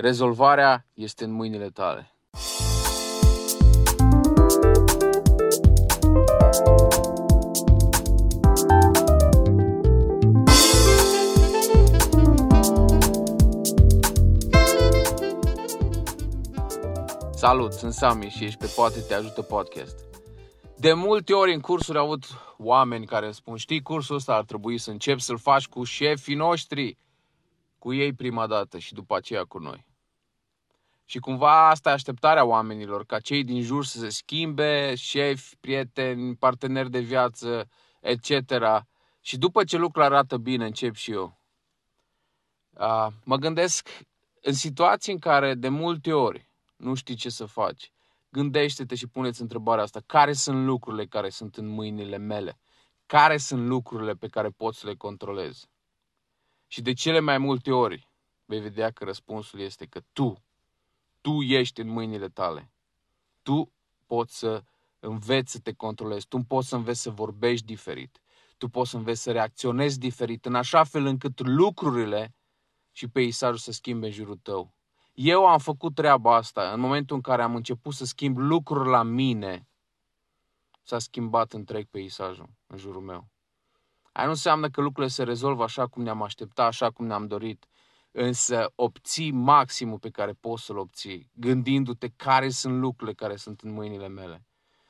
Rezolvarea este în mâinile tale. Salut, sunt Sami și ești pe Poate Te Ajută Podcast. De multe ori în cursuri au avut oameni care îmi spun, știi, cursul ăsta ar trebui să începi să-l faci cu șefii noștri, cu ei prima dată și după aceea cu noi. Și cumva asta e așteptarea oamenilor, ca cei din jur să se schimbe, șefi, prieteni, parteneri de viață, etc. Și după ce lucrul arată bine, încep și eu. Uh, mă gândesc în situații în care de multe ori nu știi ce să faci, gândește-te și puneți întrebarea asta. Care sunt lucrurile care sunt în mâinile mele? Care sunt lucrurile pe care pot să le controlez? Și de cele mai multe ori vei vedea că răspunsul este că tu, tu ești în mâinile tale. Tu poți să înveți să te controlezi, tu poți să înveți să vorbești diferit, tu poți să înveți să reacționezi diferit, în așa fel încât lucrurile și peisajul să schimbe în jurul tău. Eu am făcut treaba asta în momentul în care am început să schimb lucruri la mine, s-a schimbat întreg peisajul în jurul meu. Aia nu înseamnă că lucrurile se rezolvă așa cum ne-am așteptat, așa cum ne-am dorit, însă obții maximul pe care poți să-l obții, gândindu-te care sunt lucrurile care sunt în mâinile mele.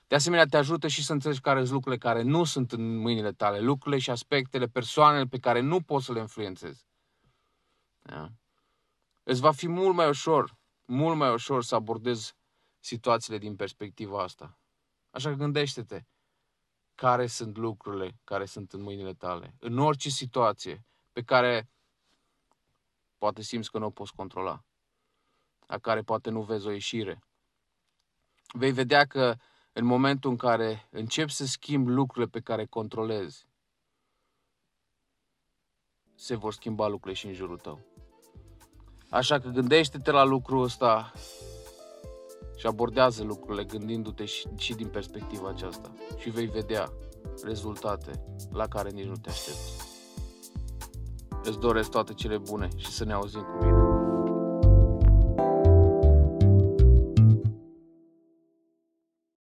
De asemenea, te ajută și să înțelegi care sunt lucrurile care nu sunt în mâinile tale, lucrurile și aspectele, persoanele pe care nu poți să le influențezi. Da? Îți va fi mult mai ușor, mult mai ușor să abordezi situațiile din perspectiva asta. Așa că gândește-te care sunt lucrurile care sunt în mâinile tale. În orice situație pe care poate simți că nu o poți controla, la care poate nu vezi o ieșire. Vei vedea că în momentul în care începi să schimbi lucrurile pe care controlezi, se vor schimba lucrurile și în jurul tău. Așa că gândește-te la lucrul ăsta și abordează lucrurile gândindu-te și, și din perspectiva aceasta și vei vedea rezultate la care nici nu te aștepți. Îți doresc toate cele bune și să ne auzim cu bine.